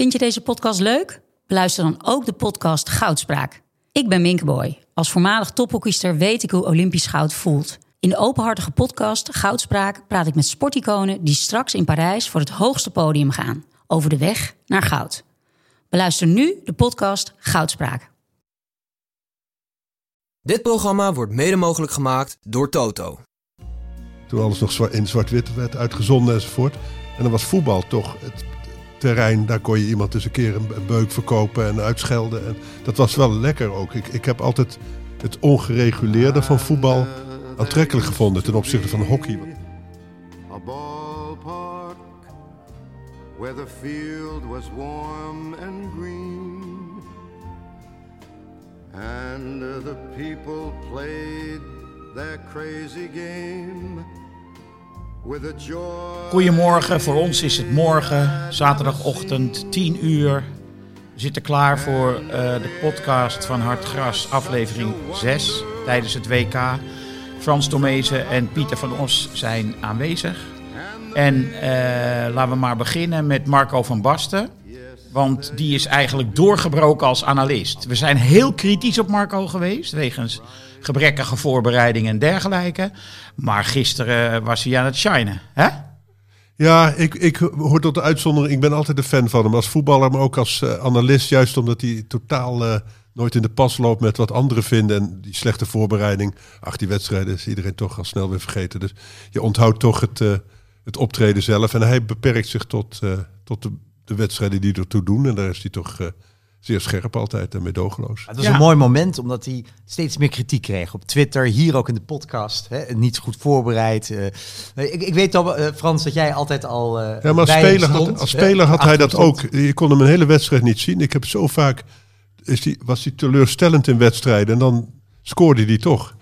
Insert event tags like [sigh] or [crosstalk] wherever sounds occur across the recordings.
Vind je deze podcast leuk? Beluister dan ook de podcast Goudspraak. Ik ben Minke Boy. Als voormalig tophockeyster weet ik hoe Olympisch goud voelt. In de openhartige podcast Goudspraak praat ik met sporticonen die straks in Parijs voor het hoogste podium gaan. Over de weg naar goud. Beluister nu de podcast Goudspraak. Dit programma wordt mede mogelijk gemaakt door Toto. Toen alles nog in zwart-wit werd uitgezonden enzovoort. En dan was voetbal toch het terrein, daar kon je iemand eens een keer een, beuk verkopen en uitschelden. En dat was wel lekker ook. Ik, ik heb altijd het ongereguleerde van voetbal aantrekkelijk gevonden ten opzichte van hockey. Where the field was warm and green. And the people played their crazy game. Goedemorgen, voor ons is het morgen, zaterdagochtend 10 uur. We zitten klaar voor eh, de podcast van Hartgras, aflevering 6 tijdens het WK. Frans Tomezen en Pieter van Os zijn aanwezig. En eh, laten we maar beginnen met Marco van Basten. Want die is eigenlijk doorgebroken als analist. We zijn heel kritisch op Marco geweest, wegens gebrekkige voorbereiding en dergelijke. Maar gisteren was hij aan het shinen, hè? Ja, ik, ik hoor tot de uitzondering. Ik ben altijd een fan van hem als voetballer, maar ook als eh, analist. Juist omdat hij totaal eh, nooit in de pas loopt met wat anderen vinden. En die slechte voorbereiding. Ach, die wedstrijden is iedereen toch al snel weer vergeten. Dus je onthoudt toch het, eh, het optreden zelf. En hij beperkt zich tot, tot de, de wedstrijden die ertoe doen. En daar is hij toch eh, zeer scherp altijd en meedogenloos. Het was Ja. een mooi moment, omdat hij steeds meer kritiek kreeg op Twitter, hier ook in de podcast. Hè, niet goed voorbereid. eh. ik, ik weet al, eh, Frans, dat jij altijd al. eh, Ja, maar als speler, had, stond, als hè, speler had hij dat ook. Je kon hem een hele wedstrijd niet zien. Ik heb zo vaak. Is die, was hij teleurstellend in wedstrijden. En dan scoorde hij toch.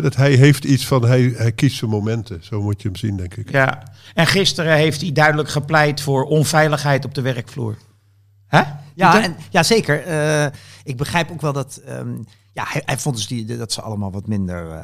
Dat hij heeft iets van. Hij, hij kiest zijn momenten. Zo moet je hem zien, denk ik. Ja. En gisteren heeft hij duidelijk gepleit voor onveiligheid op de werkvloer. Hè? Ja, en, ja zeker. Eh, ik begrijp ook wel dat. ehm, ja, hij, hij vond dus die, dat ze allemaal wat minder eh,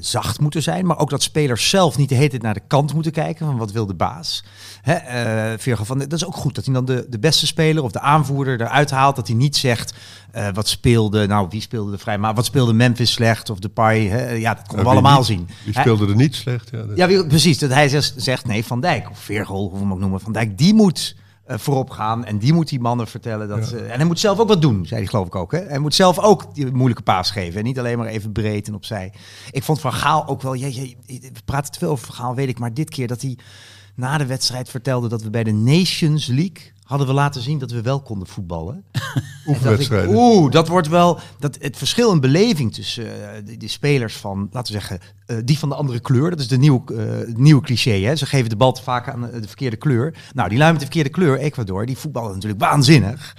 zacht moeten zijn. Maar ook dat spelers zelf niet de hele tijd naar de kant moeten kijken. Van wat wil de baas? Hè, eh, Virgo van, dat is ook goed. Dat hij dan de, de beste speler of de aanvoerder eruit haalt. Dat hij niet zegt eh, wat speelde. Nou, wie speelde er vrij? Maar wat speelde Memphis slecht? Of de? Hè? Ja, dat konden we allemaal niet? zien. Die Hij- speelde er niet slecht. Ja, dat- ja, wie- precies. Dat hij zegt, zegt nee, Van Dijk of Veergol, hoe we hem ook noemen. Van Dijk, die moet eh, voorop gaan en die moet die mannen vertellen. Dat, ze- en hij moet zelf ook wat doen, zei hij geloof ik ook. Hè? Hij moet zelf ook die moeilijke paas geven en niet alleen maar even breed en opzij. Ik vond Van Gaal ook wel, je, je, we praten te veel over Gaal, weet ik, maar dit keer dat hij na de wedstrijd vertelde dat we bij de Nations League hadden we laten zien dat we wel konden voetballen. [laughs] Oefenwedstrijden. Oeh, dat wordt wel dat het verschil in beleving tussen eh, de, de spelers van, laten we zeggen, eh, die van de andere kleur. Dat is de nieuwe, eh, het nieuwe cliché. Hè? Ze geven de bal te vaak aan de, de verkeerde kleur. Nou, die lui met de verkeerde kleur, Ecuador, die voetballen natuurlijk waanzinnig.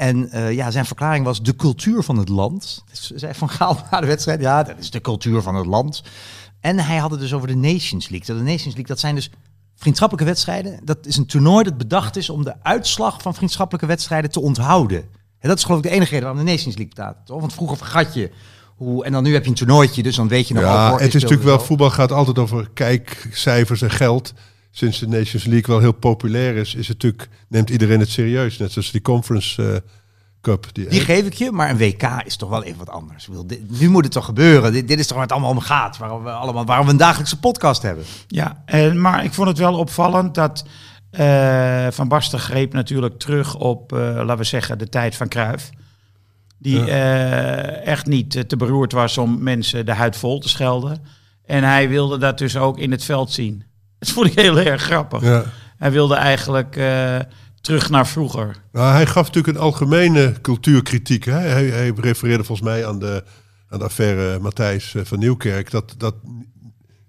En eh, ja, zijn verklaring was de cultuur van het land. Dus zei Van [laughs] Gaal na de wedstrijd, ja, dat is de cultuur van het land. En hij had het dus over de Nations League. Dat de Nations League, dat zijn dus vriendschappelijke wedstrijden. Dat is een toernooi dat bedacht is om de uitslag van vriendschappelijke wedstrijden te onthouden. En dat is geloof ik de enige reden waarom de Nations League bestaat. Toch? Want vroeger vergat je hoe... En dan nu heb je een toernooitje, dus dan weet je nog... Ja, het is natuurlijk wel, voetbal gaat altijd over kijkcijfers en geld. Sinds de Nations League wel heel populair is, is het natuurlijk, neemt iedereen het serieus. Net zoals die Conference eh, Cup. Die, geef ik je, maar een WK is toch wel even wat anders. Ik bedoel, dit- nu moet het toch gebeuren. Dit, dit is toch waar het allemaal om gaat. Waarom we, allemaal, waarom we een dagelijkse podcast hebben. Ja, en, maar ik vond het wel opvallend dat eh, Van Basten greep natuurlijk terug op, eh, laten we zeggen, de tijd van Cruijff. Die eh, echt niet te beroerd was om mensen de huid vol te schelden. En hij wilde dat dus ook in het veld zien. [laughs] Dat vond ik heel erg grappig. ja. Hij wilde eigenlijk eh, terug naar vroeger. Nou, hij gaf natuurlijk een algemene cultuurkritiek. Hè? Hij, hij refereerde volgens mij aan de, aan de affaire Matthijs eh, van Nieuwkerk. Dat, dat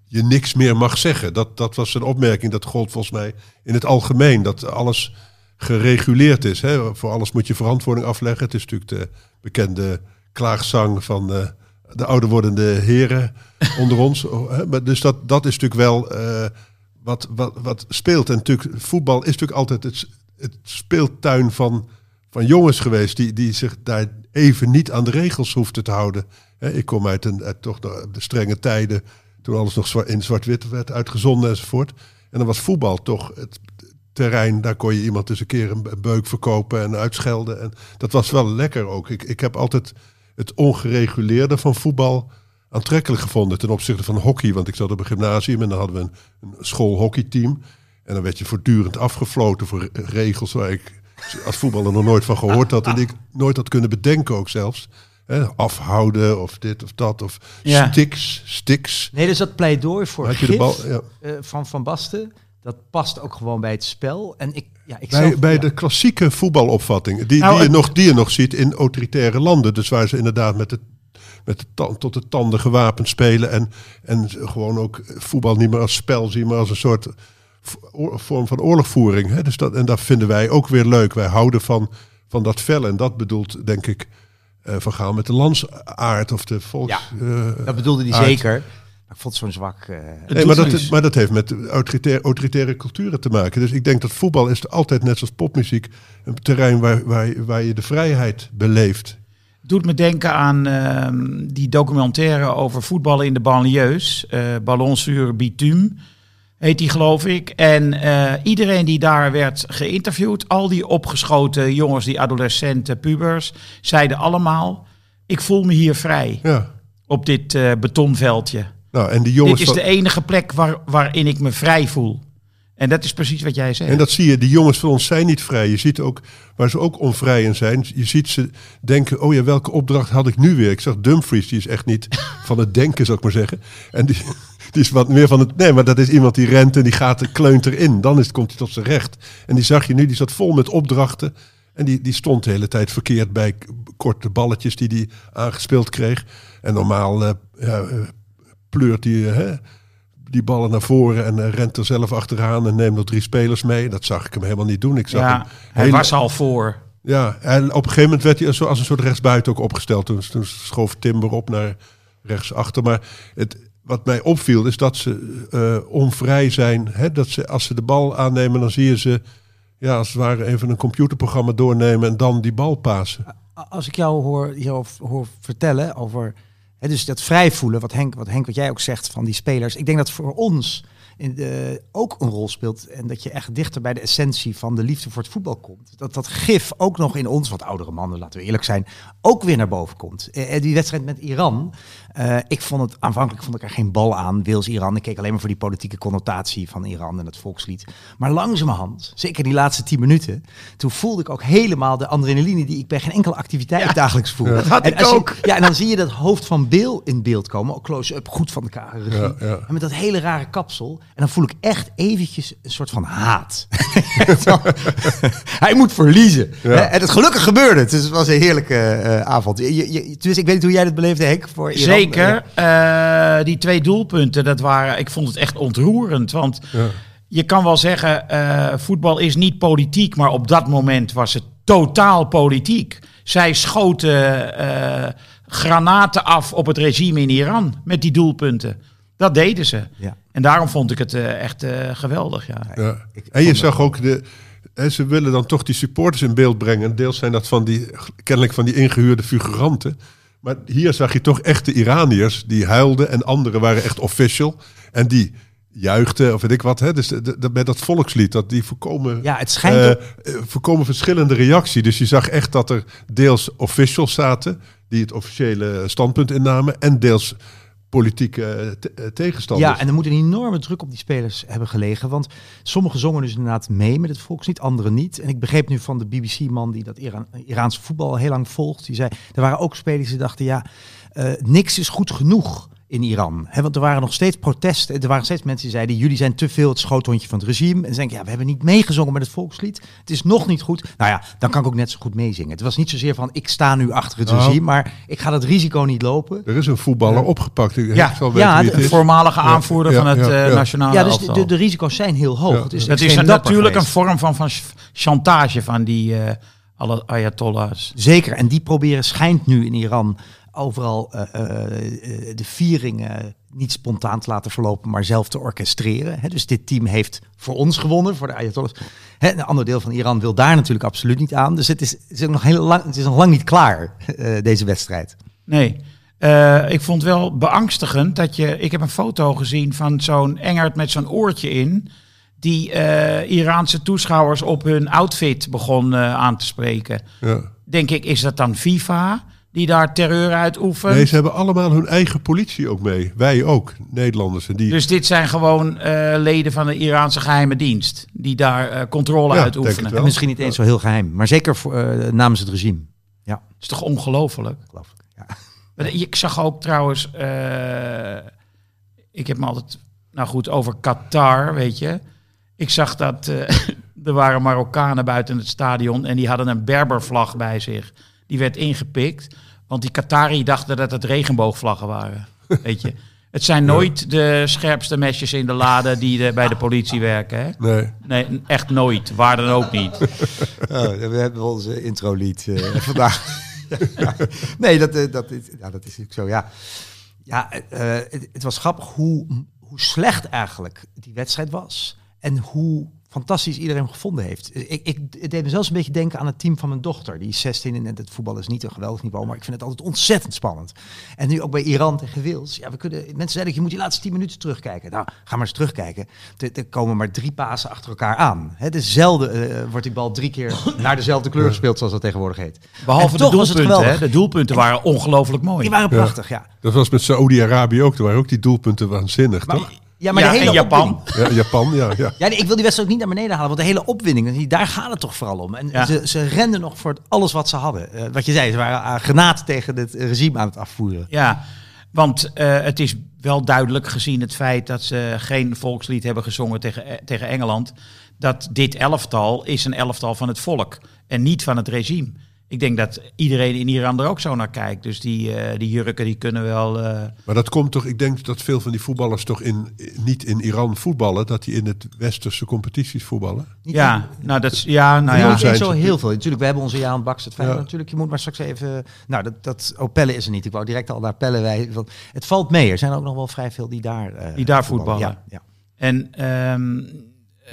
je niks meer mag zeggen. Dat, dat was een opmerking. Dat gold volgens mij in het algemeen. Dat alles gereguleerd is. Hè? Voor alles moet je verantwoording afleggen. Het is natuurlijk de bekende klaagzang van eh, de ouder wordende heren [laughs] onder ons. Oh? Maar dus dat, dat is natuurlijk wel eh, wat, wat, wat speelt. En natuurlijk, voetbal is natuurlijk altijd het, het speeltuin van, van jongens geweest. Die, die zich daar even niet aan de regels hoefden te houden. Ik kom uit, een, uit toch de, strenge tijden. Toen alles nog in zwart-wit werd uitgezonden enzovoort. En dan was voetbal toch het terrein, daar kon je iemand eens een keer een beuk verkopen en uitschelden. En dat was wel lekker ook. Ik, ik heb altijd het ongereguleerde van voetbal aantrekkelijk gevonden ten opzichte van hockey. Want ik zat op een gymnasium en dan hadden we een, een schoolhockeyteam. En dan werd je voortdurend afgefloten voor regels waar ik als voetballer nog nooit van gehoord had. En ik nooit had kunnen bedenken ook zelfs. Hè, afhouden of dit of dat. Of Ja. sticks, sticks. Nee, dus dat pleidooi voor Had je de bal- ja. eh, van Van Basten, dat past ook gewoon bij het spel. En ik, ja, ik Bij, zelf- bij ja. de klassieke voetbalopvatting, die, Nou, die, je nog, die je nog ziet in autoritaire landen. Dus waar ze inderdaad met de, met de tand, tot de tanden gewapend spelen. En, en gewoon ook voetbal niet meer als spel zien, maar als een soort vorm van oorlogvoering. Hè? Dus dat, en dat vinden wij ook weer leuk. Wij houden van, van dat fel. En dat bedoelt, denk ik, eh van gaan met de landsaard of de volks... Ja, eh, Dat bedoelde hij zeker. Maar ik vond het zo'n zwak... eh, Nee, maar, dat, maar dat heeft met autoritaire, autoritaire culturen te maken. Dus ik denk dat voetbal is altijd net zoals popmuziek een terrein waar, waar, waar je de vrijheid beleeft. doet me denken aan ehm, die documentaire over voetballen in de banlieues. eh Ballon sur bitume heet die geloof ik. En eh, iedereen die daar werd geïnterviewd, al die opgeschoten jongens, die adolescenten, pubers, zeiden allemaal... Ik voel me hier vrij Ja. op dit eh, betonveldje. Nou, en die jongens dit is van- de enige plek waar, waarin ik me vrij voel. En dat is precies wat jij zegt. En dat zie je, die jongens van ons zijn niet vrij. Je ziet ook waar ze ook onvrij in zijn. Je ziet ze denken, oh ja, welke opdracht had ik nu weer? Ik zag Dumfries, die is echt niet [laughs] van het denken, zou ik maar zeggen. En die, [laughs] die is wat meer van het... Nee, maar dat is iemand die rent en die gaat kleunt erin. Dan is, komt hij tot zijn recht. En die zag je nu, die zat vol met opdrachten. En die, die stond de hele tijd verkeerd bij korte balletjes die hij aangespeeld kreeg. En normaal eh, ja, eh, pleurt hij... eh, die ballen naar voren en eh, rent er zelf achteraan en neemt nog drie spelers mee. Dat zag ik hem helemaal niet doen. Ik zag ja, hem hij hele- was al voor. Ja, en op een gegeven moment werd hij als, als een soort rechtsbuiten ook opgesteld. Toen, toen schoof Timber op naar rechtsachter. Maar het, wat mij opviel is dat ze eh, onvrij zijn. Hè? Dat ze, als ze de bal aannemen, dan zie je ze ja, als het ware even een computerprogramma doornemen en dan die bal pasen. als ik jou hoor, jou hoor vertellen over dus dat vrij voelen, wat Henk, wat Henk, wat jij ook zegt van die spelers. Ik denk dat voor ons in de, ook een rol speelt en dat je echt dichter bij de essentie van de liefde voor het voetbal komt. Dat dat gif ook nog in ons, wat oudere mannen, laten we eerlijk zijn, ook weer naar boven komt. Eh, die wedstrijd met Iran, eh, ik vond het aanvankelijk vond ik er geen bal aan, Wales-Iran. Ik keek alleen maar voor die politieke connotatie van Iran en het volkslied. Maar langzamerhand, zeker die laatste tien minuten, toen voelde ik ook helemaal de adrenaline die ik bij geen enkele activiteit dagelijks voel. dat had En ik als je- ook. ja, en dan zie je dat hoofd van Bill in beeld komen, ook close-up, goed van de regie. Ja, ja. En met dat hele rare kapsel. En dan voel ik echt eventjes een soort van haat. [laughs] [laughs] Hij moet verliezen. Ja. Hè? En het gelukkig gebeurde het. Dus het was een heerlijke eh, avond. Je, je, dus ik weet niet hoe jij dat beleefde, Henk. Voor Iran. Zeker. Eh, die twee doelpunten, dat waren, ik vond het echt ontroerend. Want Ja. je kan wel zeggen, eh, voetbal is niet politiek, maar op dat moment was het totaal politiek. Zij schoten eh, granaten af op het regime in Iran met die doelpunten. Dat deden ze. Ja. En daarom vond ik het echt eh, geweldig. Ja. Ja. ik En je zag ook de. hè, ze willen dan toch die supporters in beeld brengen. Deels zijn dat van die, kennelijk van die ingehuurde figuranten. Maar hier zag je toch echte Iraniërs die huilden. En anderen waren echt official. En die juichten, of weet ik wat. Hè? Dus de, de- met dat volkslied, dat die voorkomen, Ja, het schijnt eh, voorkomen verschillende reactie. Dus je zag echt dat er deels officials zaten. Die het officiële standpunt innamen. En deels politieke eh, te- eh, tegenstanders. Ja, en er moet een enorme druk op die spelers hebben gelegen. Want sommigen zongen dus inderdaad mee met het volkslied, anderen niet. En ik begreep nu van de BBC-man die dat Iran, Iraanse voetbal heel lang volgt. Die zei, er waren ook spelers die dachten, ja, eh, niks is goed genoeg in Iran. Hè, want er waren nog steeds protesten. Er waren steeds mensen die zeiden, jullie zijn te veel het schoothondje van het regime. En ze denken, ja, we hebben niet meegezongen met het volkslied. Het is nog niet goed. Nou ja, dan kan ik ook net zo goed meezingen. Het was niet zozeer van, ik sta nu achter het Nou. regime, maar ik ga dat risico niet lopen. Er is een voetballer opgepakt. Ik Ja, zal weten ja, wie het De voormalige aanvoerder ja, van het ja, eh, ja. nationale Ja, dus de, elftal. de, de risico's zijn heel hoog. Ja. Het is, natuurlijk een vorm van, van ch- chantage van die eh, alle ayatollahs. Zeker, en die proberen schijnt nu in Iran overal eh, eh, eh, de vieringen niet spontaan te laten verlopen, maar zelf te orchestreren. Hè, dus dit team heeft voor ons gewonnen, voor de Ayatollahs. Hè, een ander deel van Iran wil daar natuurlijk absoluut niet aan. Dus het is, het is, ook nog, heel lang, het is nog lang niet klaar, eh, deze wedstrijd. Nee. Eh, ik vond wel beangstigend dat je. Ik heb een foto gezien van zo'n Engert met zo'n oortje in. die eh, Iraanse toeschouwers op hun outfit begon aan te spreken. Ja. Denk ik, is dat dan FIFA die daar terreur uitoefent? Nee, ze hebben allemaal hun eigen politie ook mee. Wij ook, Nederlanders. En die, Dus dit zijn gewoon eh, leden van de Iraanse geheime dienst die daar eh, controle Ja, uitoefenen. En misschien niet eens zo heel geheim, maar zeker voor, eh, namens het regime. Ja, Dat is toch ongelooflijk? Ja. [laughs] Ik zag ook trouwens, eh, ik heb me altijd, nou goed, over Qatar, weet je. Ik zag dat eh, [laughs] er waren Marokkanen buiten het stadion en die hadden een Berbervlag bij zich. Die werd ingepikt, want die Qatari dachten dat het regenboogvlaggen waren, [laughs] weet je. Het zijn nooit de scherpste mesjes in de lade die de- bij de politie werken, hè? nee. Nee, echt nooit. Waar dan ook niet. [laughs] Oh, we hebben onze intro-lied eh, [laughs] vandaag. nee, dat, eh, dat, is, ja, dat is natuurlijk zo, ja. Ja, eh, het, het was grappig hoe, hoe slecht eigenlijk die wedstrijd was. En hoe fantastisch iedereen hem gevonden heeft. Ik, ik, het deed me zelfs een beetje denken aan het team van mijn dochter. Die is 16 en het voetbal is niet een geweldig niveau, maar ik vind het altijd ontzettend spannend. En nu ook bij Iran tegen Wales. Ja, we kunnen, mensen zeiden, je moet die laatste 10 minuten terugkijken. Nou, ga maar eens terugkijken. Er, er komen maar drie pasen achter elkaar aan. Het is zelden eh, wordt die bal drie keer naar dezelfde kleur gespeeld, zoals dat tegenwoordig heet. Behalve de toch was het doelpunten, hè? geweldig. De doelpunten waren ongelooflijk mooi. Die waren prachtig, ja. Dat was met Saoedi-Arabië ook. Daar waren ook die doelpunten waanzinnig, Maar, toch? Ja, maar Ja, de hele en Japan. Ja, Japan, ja. ja. Ja, nee, ik wil die wedstrijd ook niet naar beneden halen, want de hele opwinding, die- daar gaat het toch vooral om. En Ja. ze, ze renden nog voor alles wat ze hadden. Eh, wat je zei, ze waren aan granaat tegen het regime aan het afvoeren. Ja, want eh, het is wel duidelijk gezien het feit dat ze geen volkslied hebben gezongen tegen, eh, tegen Engeland. Dat dit elftal is een elftal van het volk en niet van het regime. Ik denk dat iedereen in Iran er ook zo naar kijkt. Dus die, eh, die jurken die kunnen wel... eh, Maar dat komt toch, ik denk dat veel van die voetballers toch in, niet in Iran voetballen, dat die in het westerse competities voetballen. Ja, nou dat is... Ja, nou Ja, zijn zo heel veel. Natuurlijk, we hebben onze Jaan Baks, het Ja. natuurlijk. Je moet maar straks even... Nou, dat, dat, oh, Pelle is er niet. Ik wou direct al naar Pelle wijzen. want Het valt mee. Er zijn ook nog wel vrij veel die daar... eh, Die daar voetballen. Ja, ja. En ehm,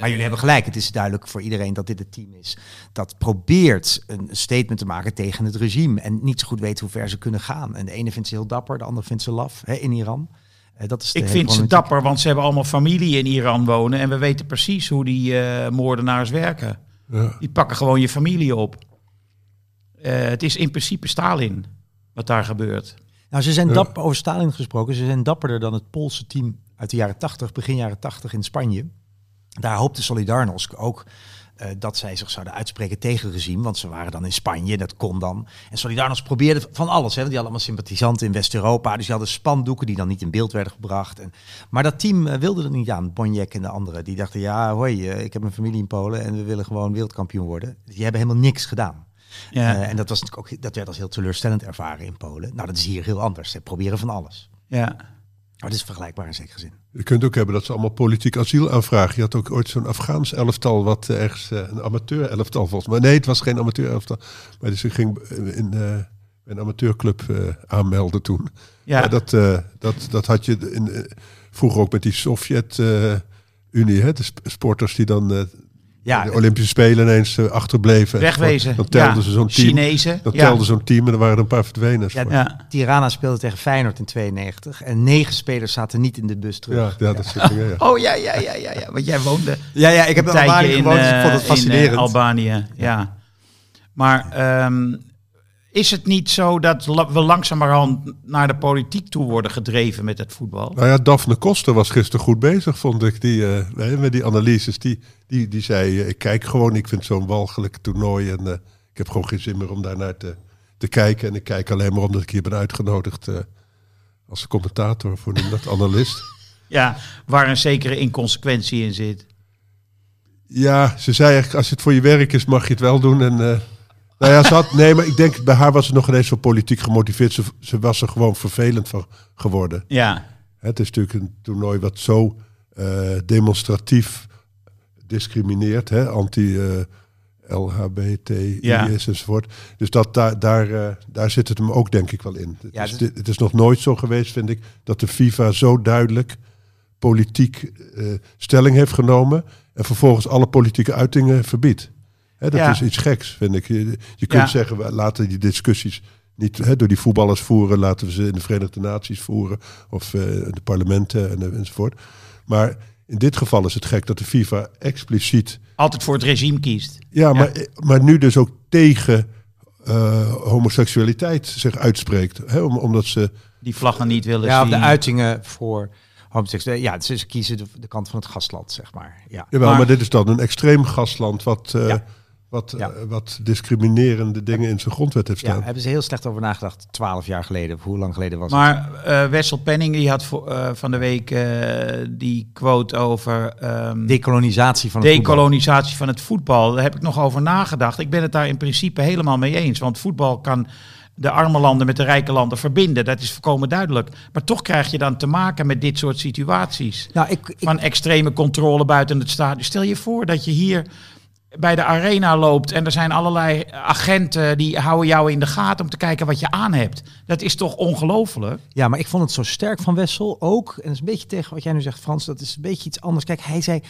Maar jullie hebben gelijk. Het is duidelijk voor iedereen dat dit het team is dat probeert een statement te maken tegen het regime en niet zo goed weet hoe ver ze kunnen gaan. En de ene vindt ze heel dapper, de ander vindt ze laf hè, in Iran. Eh, dat is de ik vind ze dapper, want ze hebben allemaal familie in Iran wonen. En we weten precies hoe die eh, moordenaars werken. Ja. Die pakken gewoon je familie op. Eh, het is in principe Stalin wat daar gebeurt. Nou, ze zijn Ja. dapper over Stalin gesproken. Ze zijn dapperder dan het Poolse team uit de jaren 80, begin jaren 80 in Spanje. Daar hoopte Solidarność ook eh, dat zij zich zouden uitspreken tegen het regime, want ze waren dan in Spanje, dat kon dan. En Solidarność probeerde van alles, hè, want die hadden allemaal sympathisanten in West-Europa, dus die hadden spandoeken die dan niet in beeld werden gebracht. En, maar dat team eh, wilde er niet aan, Bonjek en de anderen. Die dachten, ja, hoi, eh, ik heb een familie in Polen en we willen gewoon wereldkampioen worden. Die hebben helemaal niks gedaan. Ja, en dat, was natuurlijk ook, dat werd als heel teleurstellend ervaren in Polen. Nou, dat is hier heel anders. Ze proberen van alles. ja. Maar het is vergelijkbaar in zekere zin. Je kunt ook hebben dat ze allemaal politiek asiel aanvragen. Je had ook ooit zo'n Afghaans elftal, wat eh, ergens, eh, een amateur elftal volgens mij. Nee, het was geen amateur elftal. Maar dus ik ging in eh, een amateurclub eh, aanmelden toen. ja. Ja, dat, dat, dat had je in, vroeger ook met die Sovjet-Unie, hè de sp- sporters die dan Ja, de Olympische Spelen ineens eh, achterbleven. Wegwezen. Dan telden Ja. ze zo'n team. Chinezen. Dan ja. telden zo'n team en er waren er een paar verdwenen. Ja, Ja. Tirana speelde tegen Feyenoord in 92. En negen spelers zaten niet in de bus terug. ja, dat dingen. Ja. [laughs] Oh ja, ja, ja, ja, ja. Want jij woonde ja, ja ik heb een in Albanië in, gewoond, dus ik vond het eh, in, eh, fascinerend. Albanië, ja. Maar ehm, is het niet zo dat we langzamerhand naar de politiek toe worden gedreven met het voetbal? Nou ja, Daphne Koster was gisteren goed bezig, vond ik. Die, nee, met die analyses. Die, die, die zei, eh, ik kijk gewoon, ik vind zo'n walgelijk toernooi. En eh, ik heb gewoon geen zin meer om daarnaar te, te kijken. En ik kijk alleen maar omdat ik hier ben uitgenodigd als commentator, voor noem dat, analist. [laughs] Ja, waar een zekere inconsequentie in zit. Ja, ze zei eigenlijk, als het voor je werk is, mag je het wel doen. En, nou ja, ze had, nee, maar ik denk, bij haar was het nog ineens zo politiek gemotiveerd. Ze, ze was er gewoon vervelend van geworden. Ja, Het is natuurlijk een toernooi wat zo eh, demonstratief discrimineert, hè? anti eh LHBT, Ja. IS enzovoort. Dus dat, daar, daar, eh, daar zit het hem ook denk ik wel in. Het, Ja, is, dus- het is nog nooit zo geweest, vind ik, dat de FIFA zo duidelijk politiek stelling heeft genomen en vervolgens alle politieke uitingen verbiedt. Dat Ja. is iets geks, vind ik. Je, je kunt Ja. zeggen, we laten die discussies niet hè, door die voetballers voeren, laten we ze in de Verenigde Naties voeren of eh, de parlementen en, eh, enzovoort. Maar in dit geval is het gek dat de FIFA expliciet Altijd voor het regime kiest. Ja, maar, maar nu dus ook tegen eh, homoseksualiteit zich uitspreekt. Om, omdat ze. Die vlaggen niet willen Ja, zien. de uitingen voor. Ja, ze ze kiezen de, de kant van het gastland, zeg maar. Ja. Jawel, maar, Maar- dit is dan een extreem gastland wat, eh, Ja. Wat, Ja. eh, wat discriminerende dingen in zijn grondwet heeft Ja, staan. hebben ze heel slecht over nagedacht. Twaalf jaar geleden, of hoe lang geleden was het? Maar eh, Wessel Penning die had voor, eh, van de week die quote over ehm, Decolonisatie van het voetbal. van het voetbal. Daar heb ik nog over nagedacht. Ik ben het daar in principe helemaal mee eens. Want voetbal kan de arme landen met de rijke landen verbinden. Dat is volkomen duidelijk. Maar toch krijg je dan te maken met dit soort situaties. Nou, ik, ik, Van extreme controle buiten het stadion. Stel je voor dat je hier bij de arena loopt en er zijn allerlei agenten die houden jou in de gaten om te kijken wat je aan hebt. Dat is toch ongelooflijk? Ja, maar ik vond het zo sterk van Wessel ook. En dat is een beetje tegen wat jij nu zegt, Frans. Dat is een beetje iets anders. Kijk, hij zei: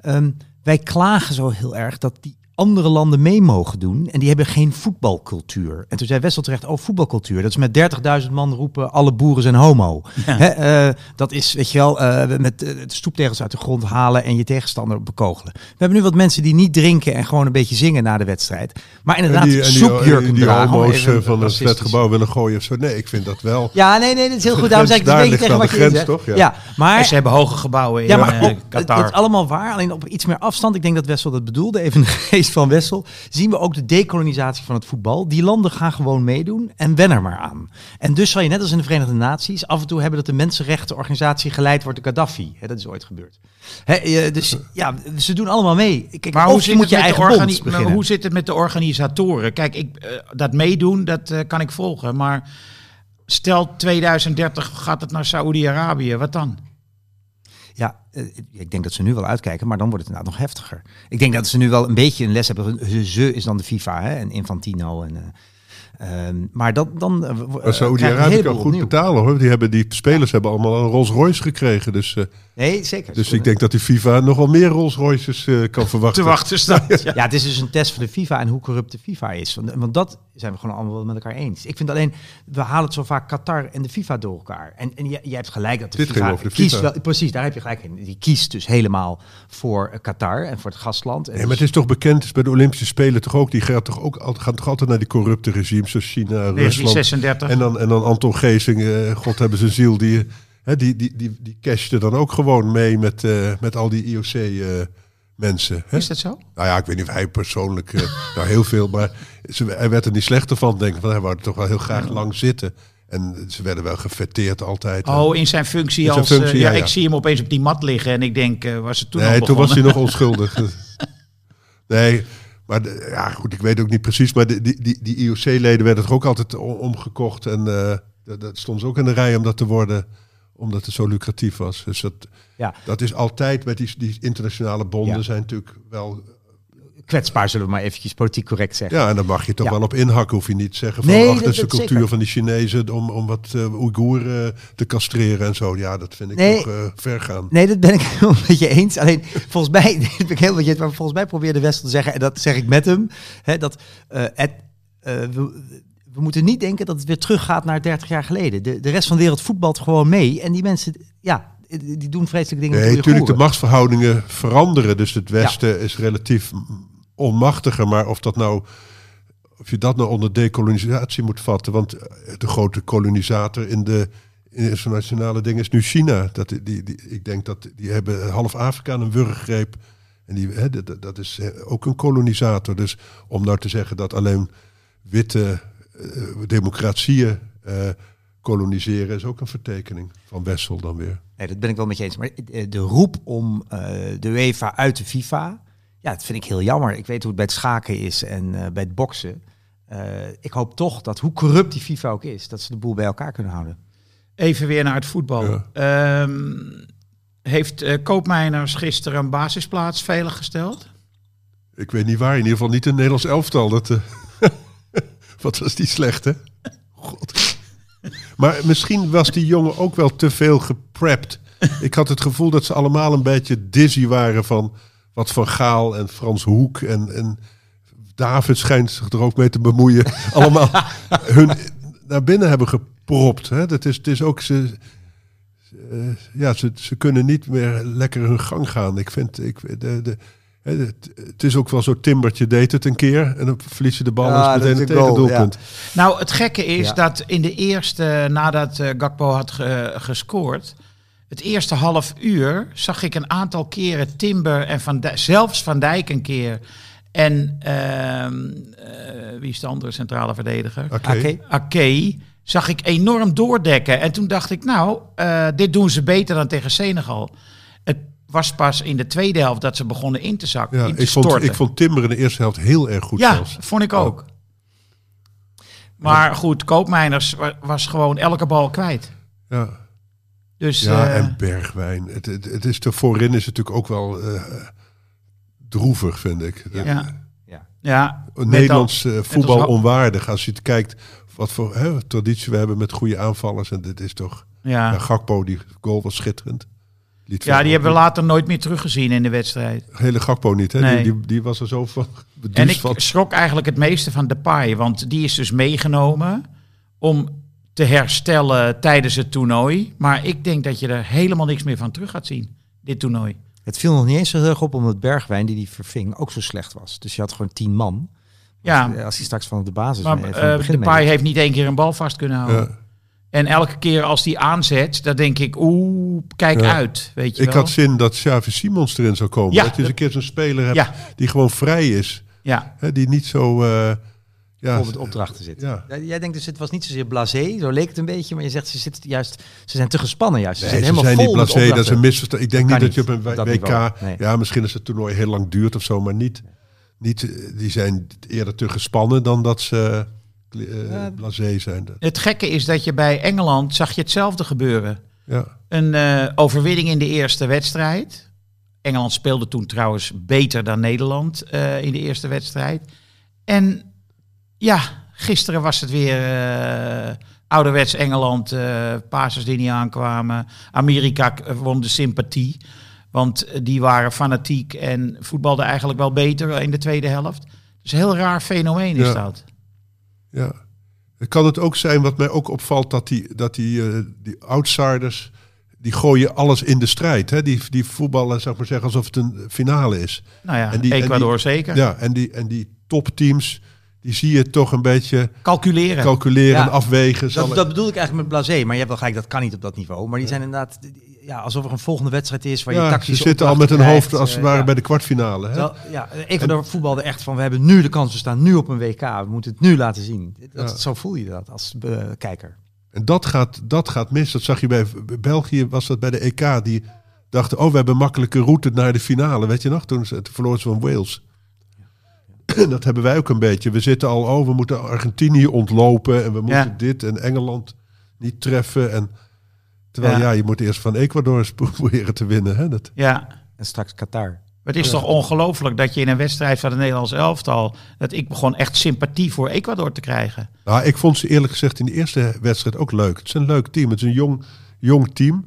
ehm, Wij klagen zo heel erg dat die andere landen mee mogen doen. En die hebben geen voetbalcultuur. En toen zei Wessel terecht: Oh, voetbalcultuur. Dat is met 30.000 man roepen: alle boeren zijn homo. Hè, eh, dat is, weet je wel, eh, met eh, stoeptegels uit de grond halen en je tegenstander bekogelen. We hebben nu wat mensen die niet drinken en gewoon een beetje zingen na de wedstrijd. Maar inderdaad, en die, en die, soepjurken die, die dragen. om homo's even van het flatgebouw willen gooien of zo. Nee, ik vind dat wel. ja, nee, nee, dat is heel goed. Daarom zeg ik een beetje daar tegen ligt wat je grens, toch? Ja, maar... En ze hebben hoge gebouwen in Ja, maar eh, het, Qatar. het is allemaal waar, alleen op iets meer afstand. Ik denk dat Wessel dat bedoelde, even [laughs] van Wessel. Zien we ook de decolonisatie van het voetbal. Die landen gaan gewoon meedoen en wen er maar aan. En dus zal je net als in de Verenigde Naties af en toe hebben dat de mensenrechtenorganisatie geleid wordt door Gaddafi. Hè, dat is ooit gebeurd. Hè, eh, dus ja, ze doen allemaal mee. Kijk, Maar hoe zit, moet het je met de eigen maar hoe zit het met de organisatoren? Kijk, ik, eh, dat meedoen, dat eh, kan ik volgen. Maar stel 2030 gaat het naar Saoedi-Arabië, wat dan? Ja, eh, ik denk dat ze nu wel uitkijken, maar dan wordt het inderdaad nog heftiger. Ik denk dat ze nu wel een beetje een les hebben. Ze- is dan de FIFA hè, en Infantino. En, eh, ehm, maar dat, dan eh, je een Saudi-Arabië kan goed opnieuw. betalen hoor. Die, hebben, die spelers hebben allemaal een Rolls Royce gekregen. Dus, eh, Nee, zeker. dus ik denk dat die FIFA nog wel meer Rolls Royces eh, kan [laughs] verwachten. Te wachten staat. [laughs] Ja, het is dus een test voor de FIFA en hoe corrupt de FIFA is. Want, want dat zijn we gewoon allemaal wel met elkaar eens. Ik vind alleen, we halen het zo vaak Qatar en de FIFA door elkaar. En, en jij, hebt gelijk dat de Dit FIFA, ging over de kiest FIFA. wel. Precies, daar heb je gelijk in. Die kiest dus helemaal voor eh, Qatar en voor het gastland. En Nee, maar het dus- is toch bekend, is bij de Olympische Spelen toch ook, die gaan toch ook al- gaan toch altijd naar die corrupte regimes zoals China, Rusland. 1936. En dan, en dan Anton Geesing, eh, God hebben zijn ziel, die, hè, die, die, die, die cashte dan ook gewoon mee met, eh, met al die IOC-mensen. Is dat zo? Nou ja, ik weet niet of hij persoonlijk, eh, [laughs] nou heel veel, maar ze, hij werd er niet slechter van, denk ik. Van, hij wou er toch wel heel graag lang zitten. En ze werden wel gefeteerd altijd. Oh, in zijn functie In als... eh, functie, ja, ja, ja. ik zie hem opeens op die mat liggen en ik denk, eh, was het toen nee, toen was hij nog onschuldig. [laughs] [laughs] nee, maar de- ja, goed, ik weet ook niet precies. Maar de, die, die, die IOC-leden werden toch ook altijd omgekocht. En eh, dat, dat stond ze ook in de rij om dat te worden, omdat het zo lucratief was. Dus dat, Ja. dat is altijd met die, die internationale bonden Ja. zijn natuurlijk wel... kwetsbaar, zullen we maar eventjes politiek correct zeggen. Ja, en dan mag je toch Ja. wel op inhakken. Hoef je niet te zeggen van, Nee, ach, dat- dat is de dat cultuur zeker. van die Chinezen om, om wat uh, Oeigoeren te castreren en zo. Ja, dat vind ik Nee. nog eh, ver gaan. Nee, dat ben ik [laughs] helemaal met je eens. Alleen volgens mij, [laughs] ben ik helemaal met je eens, maar volgens mij probeerde Wessel te zeggen, en dat zeg ik met hem, hè, dat eh, het, eh, we, we moeten niet denken dat het weer teruggaat naar 30 jaar geleden. De, de rest van de wereld voetbalt gewoon mee. En die mensen, ja, die doen vreselijke dingen. Nee, natuurlijk, de machtsverhoudingen veranderen. Dus het Westen is relatief onmachtiger. Maar of, dat nou, of je dat nou onder dekolonisatie moet vatten. Want de grote kolonisator in de internationale dingen is nu China. Dat, die, die, ik denk dat die hebben half Afrika een wurggreep. En die, hè, dat, dat is ook een kolonisator. Dus om nou te zeggen dat alleen witte democratieën eh, koloniseren... is ook een vertekening van Wessel dan weer. Nee, dat ben ik wel met je eens. Maar eh, de roep om eh, de UEFA uit de FIFA, ja, dat vind ik heel jammer. Ik weet hoe het bij het schaken is en eh, bij het boksen. Eh, ik hoop toch dat, hoe corrupt die FIFA ook is, dat ze de boel bij elkaar kunnen houden. Even weer naar het voetbal. Ehm, heeft eh Koopmeiners gisteren een basisplaats veilig gesteld? Ik weet niet waar, in ieder geval niet in het Nederlands elftal. Dat, eh, [laughs] wat was die slecht, hè? God. Maar misschien was die jongen ook wel te veel geprept. Ik had het gevoel dat ze allemaal een beetje dizzy waren van wat Van Gaal en Frans Hoek en, en David schijnt zich er ook mee te bemoeien. [laughs] allemaal hun naar binnen hebben gepropt. Hè? Dat is, het is ook ze, eh, ja, ze, ze kunnen niet meer lekker hun gang gaan. Ik vind, ik, de, de, het, is ook wel zo, Timbertje deed het een keer en dan verlies je de bal Ja, en meteen is een tegendoelpunt. Nou, het gekke is Ja. dat in de eerste, nadat eh, Gakpo had ge- gescoord, het eerste half uur zag ik een aantal keren Timber en Van Dijk, zelfs Van Dijk een keer. En ehm, eh, wie is de andere centrale verdediger? Oké. Zag ik enorm doordekken. En toen dacht ik, nou, eh, dit doen ze beter dan tegen Senegal. Was pas in de tweede helft dat ze begonnen in te zakken, Ja, in te ik, vond, storten. ik vond Timber in de eerste helft heel erg goed ja, zelfs. vond ik ook. Maar goed, Koopmeiners wa- was gewoon elke bal kwijt. Ja, Dus ja eh, en Bergwijn. Het, het, het is te voorin is het natuurlijk ook wel eh, droevig, vind ik. ja, Ja. Nederlands eh, als voetbal onwaardig. Als je het kijkt wat voor hè, traditie we hebben met goede aanvallers. En dit is toch... Ja. ja. Gakpo, die goal was schitterend. Liet ja, die hebben we later nooit meer teruggezien in de wedstrijd. Hele Gakpo niet, hè? Nee. Die, die, die was er zo van [laughs] En ik van. schrok eigenlijk het meeste van Depay, want die is dus meegenomen om te herstellen tijdens het toernooi. Maar ik denk dat je er helemaal niks meer van terug gaat zien, dit toernooi. Het viel nog niet eens zo heel erg op omdat Bergwijn, die die verving, ook zo slecht was. Dus je had gewoon tien man. Ja, Als, hij straks van de basis maar mee, van eh begin Depay mee- heeft niet één keer een bal vast kunnen houden. Ja. En elke keer als die aanzet, dan denk ik, oeh, kijk Ja. uit, weet je Ik wel. had zin dat Xavi Simons erin zou komen. Ja, dat je eens een keer zo'n speler hebt Ja. die gewoon vrij is. Ja, Hè? Die niet zo... eh, ja, op het opdrachten zit. Jij denkt dus het was niet zozeer blasé, zo leek het een beetje, maar je zegt ze zitten juist, ze zijn te gespannen juist. Ze Nee, zitten ze helemaal zijn niet vol met blasé, dat is een misverstand. Ik denk Dat niet dat je op niet, een dat WK... nee. Ja, misschien als het toernooi heel lang duurt of zo, maar niet... niet eh, die zijn eerder te gespannen dan dat ze blasé zijn. het gekke is dat je bij Engeland zag je hetzelfde gebeuren. Ja. Een eh, overwinning in de eerste wedstrijd. Engeland speelde toen trouwens beter dan Nederland eh, in de eerste wedstrijd. En ja, gisteren was het weer eh, ouderwets Engeland, eh passes die niet aankwamen. Amerika won de sympathie, want die waren fanatiek en voetbalden eigenlijk wel beter in de tweede helft. Dus een heel raar fenomeen is Ja. dat. Ja. Kan het ook zijn, wat mij ook opvalt, dat die, dat die, eh, die outsiders, die gooien alles in de strijd. Hè? Die, die voetballen, zeg maar zeggen, alsof het een finale is. Nou ja, En die- en Ecuador die- zeker. Ja, en die, en die topteams, die zie je toch een beetje Calculeren. calculeren Ja. en afwegen. Zal Dat, dat bedoel ik eigenlijk met blasé, maar je hebt wel gelijk, dat kan niet op dat niveau. Maar die zijn inderdaad, ja, alsof er een volgende wedstrijd is waar je ja, tactisch ze zitten al met een hoofd als ze waren bij bij de kwartfinale. Hè? Ja, Ecuador voetbalde echt van, we hebben nu de kans, we staan nu op een WK, we moeten het nu laten zien. Dat, Ja. Zo voel je dat als eh, kijker. En dat gaat, dat gaat mis. Dat zag je bij België, was dat bij de EK. Die dachten, oh, we hebben een makkelijke route naar de finale. Weet je nog? Toen ze- verloren van Wales. [clears throat] Dat hebben wij ook een beetje. We zitten al, oh, we moeten Argentinië ontlopen. En we moeten dit en Engeland niet treffen. En, terwijl, Ja. ja. je moet eerst van Ecuador [laughs] proberen te winnen. Hè? Dat, Ja, En straks Qatar. Het is toch ongelooflijk dat je in een wedstrijd van het Nederlands elftal... dat ik begon echt sympathie voor Ecuador te krijgen. nou, ik vond ze eerlijk gezegd in de eerste wedstrijd ook leuk. Het is een leuk team. Het is een jong, jong team.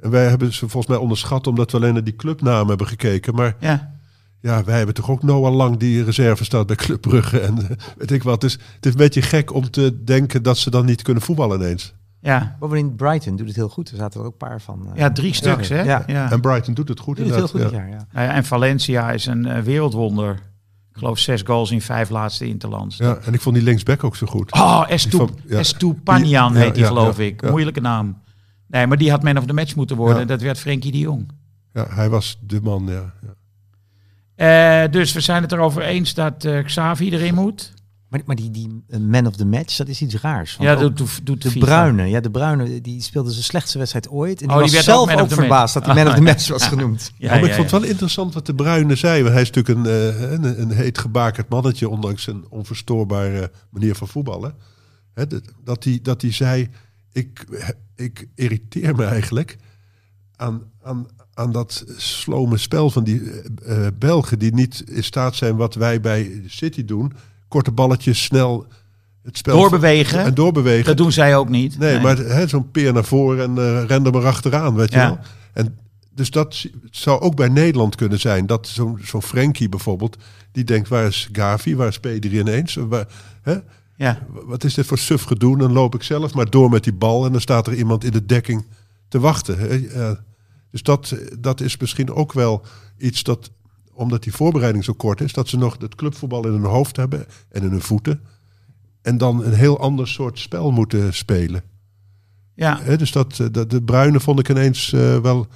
En wij hebben ze volgens mij onderschat omdat we alleen naar die clubnamen hebben gekeken. Maar Ja, Ja, wij hebben toch ook Noah Lang die reserve staat bij Club Brugge en eh, weet ik wat. Dus het is een beetje gek om te denken dat ze dan niet kunnen voetballen ineens. Ja. Bovendien, Brighton doet het heel goed. Er zaten er ook een paar van. eh, ja drie stuks, hè? Ja. Ja. En Brighton doet het goed doet het heel goed dit jaar, ja. Nou ja, en Valencia is een eh, wereldwonder. Ik geloof zes goals in vijf laatste interlands. Ja. ja, en ik vond die linksback ook zo goed. Oh, Die Estu, van- ja. Estupiñan Die- heet die, ja, geloof ja, ik. ja. Moeilijke naam. Nee, maar die had man of the match moeten worden. Ja. Dat werd Frenkie de Jong. Ja, hij was de man, ja. ja. Eh, dus we zijn het erover eens dat eh, Xavi erin moet. Maar, maar die, die eh, man of the match, dat is iets raars. Want Ja, doet, doet, doet de FIFA. Bruine, ja, de Bruine, die speelde zijn slechtste wedstrijd ooit. En die Oh, die was werd zelf ook verbaasd dat hij man of the [laughs] match was genoemd. Ja, maar ja, ik vond het wel interessant wat de Bruyne zei. Want hij is natuurlijk een, eh, een, een heet gebakerd mannetje, ondanks zijn onverstoorbare manier van voetballen. Hè, dat- dat, hij, dat hij zei, ik, ik irriteer me eigenlijk aan, aan, aan dat slome spel van die eh, Belgen... die niet in staat zijn wat wij bij City doen. Korte balletjes, snel het spel... Doorbewegen. En doorbewegen. Dat doen zij ook niet. Nee, maar hè, zo'n peer naar voren en eh ren er maar achteraan, weet je wel. En dus dat zou ook bij Nederland kunnen zijn. Dat zo'n zo'n Frenkie bijvoorbeeld, die denkt, waar is Gavi, waar is P3 ineens? Waar, hè? Ja. Wat is dit voor suf gedoe? Dan loop ik zelf maar door met die bal en dan staat er iemand in de dekking te wachten. hè. Eh, dus dat, dat is misschien ook wel iets dat, omdat die voorbereiding zo kort is, dat ze nog het clubvoetbal in hun hoofd hebben en in hun voeten. En dan een heel ander soort spel moeten spelen. Ja, dus dat, eh, dat, de Bruine vond ik ineens eh, wel,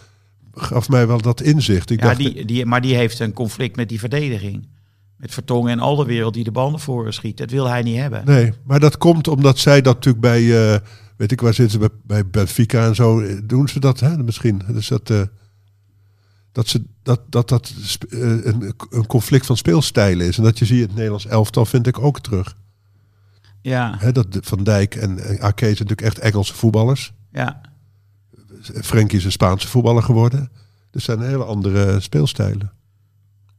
gaf mij wel dat inzicht. Ik ja dacht, die, die, maar die heeft een conflict met die verdediging. Met Vertongen en Alderwereld die de bal naar voren schiet. Dat wil hij niet hebben. Nee, maar dat komt omdat zij dat natuurlijk bij, eh, weet ik waar zitten ze, bij, bij Benfica en zo, doen ze dat hè, misschien. Dus dat, dat, ze, dat, dat, dat eh, een, een conflict van speelstijlen is. En dat je ziet in het Nederlands elftal vind ik ook terug. Ja, dat Van Dijk en en zijn natuurlijk echt Engelse voetballers. ja. Frenkie is een Spaanse voetballer geworden. Dus zijn hele andere speelstijlen.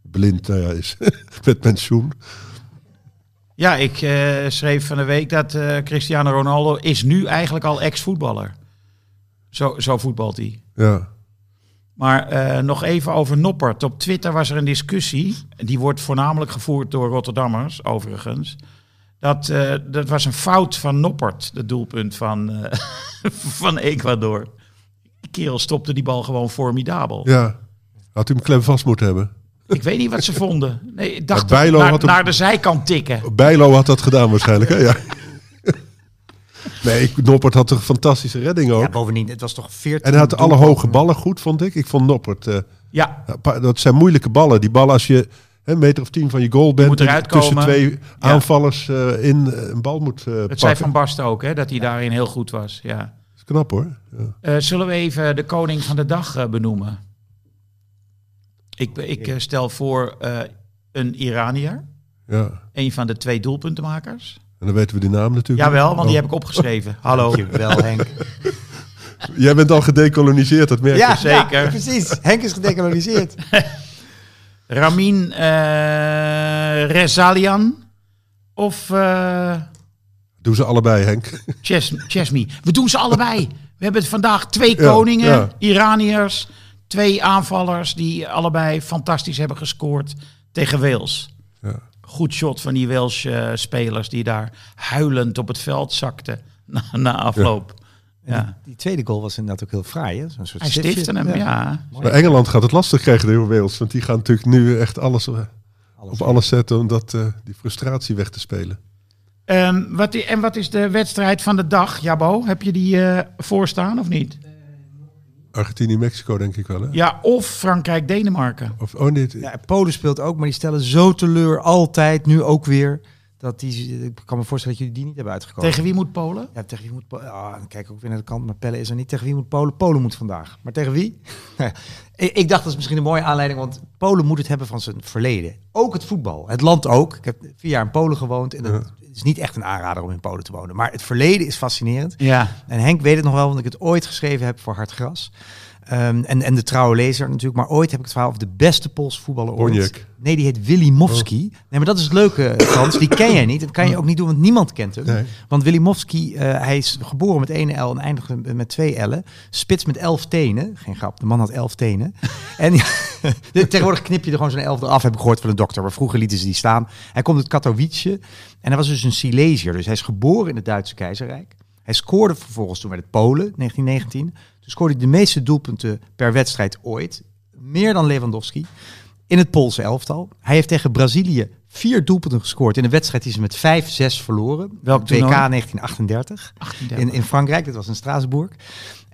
Blind nou ja, is [laughs] met pensioen. ja ik eh, schreef van de week dat eh, Cristiano Ronaldo is nu eigenlijk al ex-voetballer. Zo, zo voetbalt hij. Ja. Maar eh, nog even over Noppert. Op Twitter was er een discussie. Die wordt voornamelijk gevoerd door Rotterdammers, overigens. Dat, eh, dat was een fout van Noppert, het doelpunt van, eh, [laughs] van Ecuador. Die kerel stopte die bal gewoon formidabel. ja. Had u hem klem vast moeten hebben. Ik weet niet wat ze vonden. Nee, ik dacht Bijlo naar, naar de zijkant tikken. Bijlo had dat gedaan waarschijnlijk. Hè? Ja. Nee, Noppert had een fantastische redding ook. Ja, bovendien, het was toch 14 en hij had alle hoge ballen goed, vond ik. Ik vond Noppert... eh, Ja, dat zijn moeilijke ballen. Die ballen als je een meter of tien van je goal bent... eruit tussen komen. twee Ja. aanvallers eh, in eh, een bal moet eh het pakken. zei Van Basten ook, hè, dat hij daarin heel goed was. Ja. Dat is knap hoor. Ja. Zullen we even de koning van de dag benoemen? Ik, ik stel voor een Iranier. ja. Een van de twee doelpuntenmakers. En dan weten we die naam natuurlijk. Jawel, want die Oh. heb ik opgeschreven. Hallo. [laughs] Dankjewel, Henk. Jij bent al gedecoloniseerd, dat merk je. Ja, zeker. ja, precies. Henk is gedecoloniseerd. [laughs] Ramin eh Rezalian of eh Doen ze allebei, Henk. Ches Chesmi. We doen ze allebei. We hebben vandaag twee Ja, koningen, ja. Iraniërs, twee aanvallers die allebei fantastisch hebben gescoord tegen Wales. Ja. Goed shot van die Wales eh, spelers die daar huilend op het veld zakten na, na afloop. Ja. Die, die tweede goal was inderdaad ook heel fraai. Hè? Zo'n soort Hij stiftje. stifte hem, ja. Maar Engeland gaat het lastig krijgen tegen Wales. Want die gaan natuurlijk nu echt alles, eh, Alles. op alles zetten om dat, eh, die frustratie weg te spelen. Ehm, wat, en wat is de wedstrijd van de dag, Jabo? Heb je die eh voorstaan of niet? Argentinië-Mexico denk ik wel, hè? Ja, of Frankrijk-Denemarken. Of, oh, niet. Ja, Polen speelt ook, maar die stellen zo teleur altijd, nu ook weer. Dat die, ik kan me voorstellen dat jullie die niet hebben uitgekomen. Tegen wie moet Polen? Ja, tegen wie moet Polen? Ah, dan kijk ik ook weer naar de kant, maar Pelle is er niet. Tegen wie moet Polen? Polen moet vandaag. Maar tegen wie? [laughs] Nou ik, ik dacht dat is misschien een mooie aanleiding, want Polen moet het hebben van zijn verleden. Ook het voetbal. Het land ook. Ik heb vier jaar in Polen gewoond en het is niet echt een aanrader om in Polen te wonen. Maar het verleden is fascinerend. Ja. En Henk weet het nog wel, want ik het ooit geschreven heb voor Hartgras. Ehm, en, en de trouwe lezer natuurlijk. Maar ooit heb ik het verhaal over de beste Poolse voetballer ooit. Nee, die heet Willy Mowski. Nee, maar dat is het leuke, Frans. Die ken jij niet. Dat kan je ook niet doen, want niemand kent hem. Nee. Want Willy Mowski, eh, hij is geboren met één L en eindigde met twee L'en. Spits met elf tenen. Geen grap, de man had elf tenen. [laughs] en [laughs] tegenwoordig knip je er gewoon zo'n elf eraf, heb ik gehoord van de dokter. Maar vroeger lieten ze die staan. Hij komt uit Katowice en hij was dus een Silesiër. Dus hij is geboren in het Duitse keizerrijk. Hij scoorde vervolgens toen met het Polen, 1919. Toen scoorde hij de meeste doelpunten per wedstrijd ooit. Meer dan Lewandowski. In het Poolse elftal. Hij heeft tegen Brazilië vier doelpunten gescoord in een wedstrijd die ze met 5-6 verloren. Welk WK toernooi? 1938 38. in, in Frankrijk. Dat was in Straatsburg.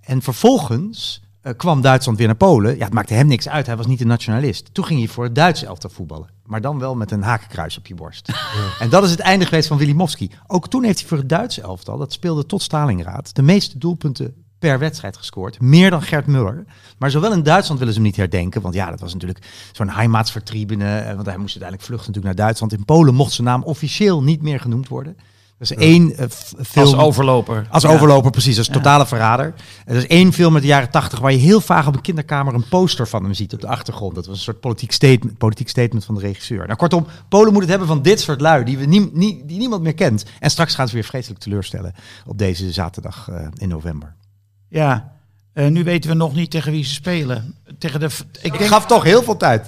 En vervolgens eh, kwam Duitsland weer naar Polen. Ja, het maakte hem niks uit. Hij was niet een nationalist. Toen ging hij voor het Duitse elftal voetballen. Maar dan wel met een hakenkruis op je borst. En dat is het einde geweest van Willy Mowski. Ook toen heeft hij voor het Duitse elftal, dat speelde tot Stalingrad, de meeste doelpunten per wedstrijd gescoord. Meer dan Gert Muller. Maar zowel in Duitsland willen ze hem niet herdenken. Want ja, dat was natuurlijk zo'n Heimatsvertriebene. eh, Want hij moest uiteindelijk vluchten natuurlijk naar Duitsland. In Polen mocht zijn naam officieel niet meer genoemd worden. Dat is één eh, film. Als overloper. Als Ja. overloper, precies. Als totale verrader. Er is één film uit de jaren tachtig waar je heel vaag op een kinderkamer een poster van hem ziet op de achtergrond. Dat was een soort politiek statement, politiek statement van de regisseur. Nou, kortom, Polen moet het hebben van dit soort lui die, we nie, nie- die niemand meer kent. En straks gaan ze weer vreselijk teleurstellen op deze zaterdag eh, in november. Ja. Eh, nu weten we nog niet tegen wie ze spelen. Tegen de... Ik Ik denk, gaf toch heel veel tijd.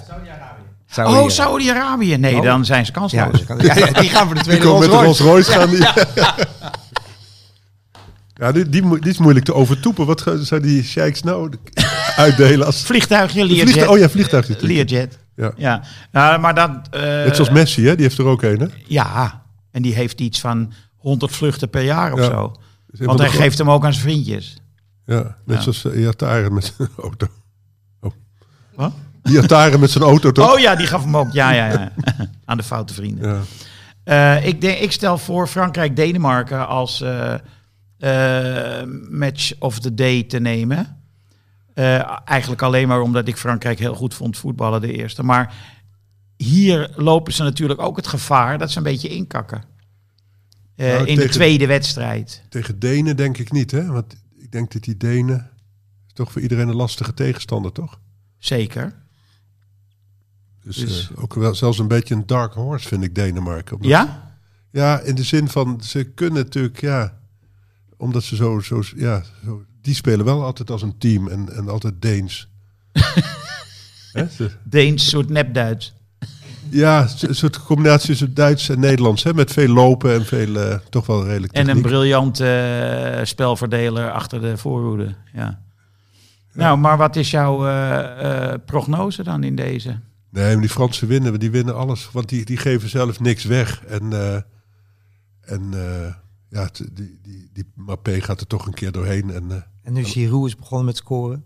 Oh, Saudi-Arabië. Nee, Oh. dan zijn ze kansloos. ja, ja, die gaan voor de tweede met de Rolls Rolls Royce. Royce gaan. Die, [laughs] Ja, die, die, die is moeilijk te overtoepen. Wat zou die sheiks nou uitdelen als... Vliegtuigje, Learjet. Vliegtuig- oh ja, vliegtuig natuurlijk. Learjet. Ja. Ja, nou, maar dat... eh, Net zoals Messi, hè? die heeft er ook een. Hè? Ja, en die heeft iets van 100 vluchten per jaar of Ja. zo. Want hij geeft hem ook aan zijn vriendjes. Ja, net Ja. zoals uh, Iataren met zijn [laughs] auto. Oh. Wat? Iataren met zijn auto toch? Oh ja, die gaf hem ook. Ja, ja, ja. [laughs] aan de foute vrienden. Ja. Eh, ik, denk, ik stel voor Frankrijk-Denemarken als eh, eh, match of the day te nemen. Eigenlijk alleen maar omdat ik Frankrijk heel goed vond voetballen de eerste. Maar hier lopen ze natuurlijk ook het gevaar dat ze een beetje inkakken. Nou, in de tweede wedstrijd. Tegen Denen denk ik niet, hè? Want ik denk dat die Denen... is toch voor iedereen een lastige tegenstander, toch? Zeker. Dus, Dus- eh, ook wel zelfs een beetje een dark horse vind ik Denemarken. Omdat- Ja? Ja, in de zin van ze kunnen natuurlijk, ja, omdat ze zo, zo, ja, zo, die spelen wel altijd als een team en, en altijd Deens. [laughs] Deens soort nepduits. ja, een soort combinatie tussen Duits en Nederlands, hè, met veel lopen en veel, eh, toch wel redelijk En een techniek. briljante eh, spelverdeler achter de voorhoede. Ja. Nou, maar wat is jouw prognose dan in deze? Nee, maar die Fransen winnen, die winnen alles, want die, die geven zelf niks weg. En, eh, en eh, ja, die, die, die Mappé gaat er toch een keer doorheen. En eh, En nu Giroud is begonnen met scoren.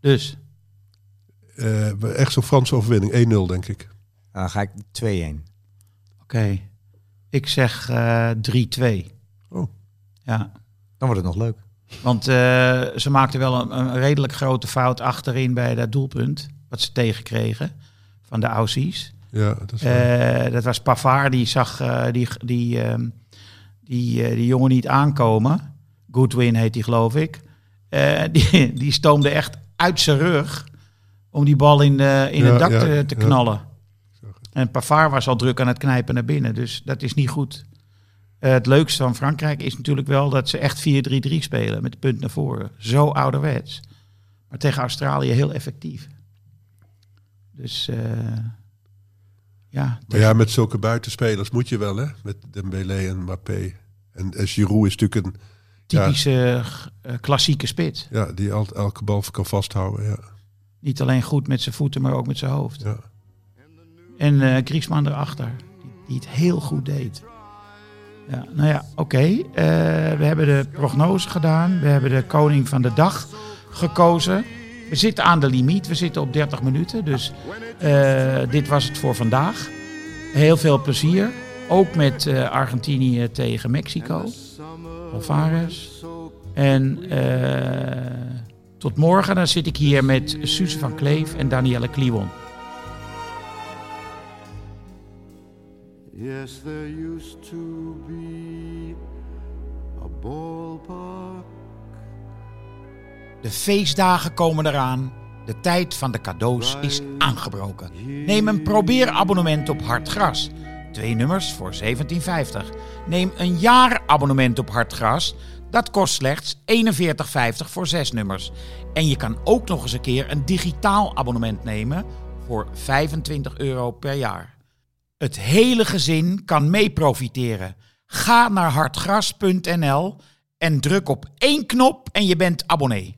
Dus, eh, echt zo'n Franse overwinning, 1-0 denk ik. Dan ga ik 2-1. oké. Ik zeg eh 3-2. Oh. Ja, Dan wordt het nog leuk. want eh, ze maakten wel een, een redelijk grote fout achterin bij dat doelpunt. Wat ze tegenkregen van de Aussies. Ja, dat. Eh, dat was Pavard, die zag eh, die, die, ehm, die, eh, die jongen niet aankomen. Goodwin heet die, geloof ik. Die, [laughs] die stoomde echt uit zijn rug om die bal in, de, in Ja, het dak ja, te, knallen. En Pavard was al druk aan het knijpen naar binnen, dus dat is niet goed. Het leukste van Frankrijk is natuurlijk wel dat ze echt 4-3-3 spelen met de punt naar voren. Zo ouderwets. Maar tegen Australië heel effectief. Dus eh, ja, Maar ja, met zulke buitenspelers moet je wel, hè? Met Dembélé en Mbappé. En, en Giroud is natuurlijk een... Typische eh, klassieke spits. ja, die al, elke bal kan vasthouden, ja. Niet alleen goed met zijn voeten, maar ook met zijn hoofd. ja. En eh Griezmann erachter, die, die het heel goed deed. Ja, nou ja, oké. Eh, we hebben de prognose gedaan. We hebben de koning van de dag gekozen. We zitten aan de limiet. We zitten op 30 minuten. Dus eh, dit was het voor vandaag. Heel veel plezier. Ook met eh, Argentinië tegen Mexico. Alvarez. En eh, tot morgen. Dan zit ik hier met Suze van Kleef en Danielle Kliwon. Yes, there used to be a ballpark. De feestdagen komen eraan. De tijd van de cadeaus is aangebroken. Neem een probeerabonnement op Hartgras. Twee nummers voor 17,50. Neem een jaarabonnement op Hartgras. Dat kost slechts 41,50 voor zes nummers. En je kan ook nog eens een keer een digitaal abonnement nemen voor 25 euro per jaar. Het hele gezin kan mee profiteren. Ga naar hartgras.nl en druk op één knop en je bent abonnee.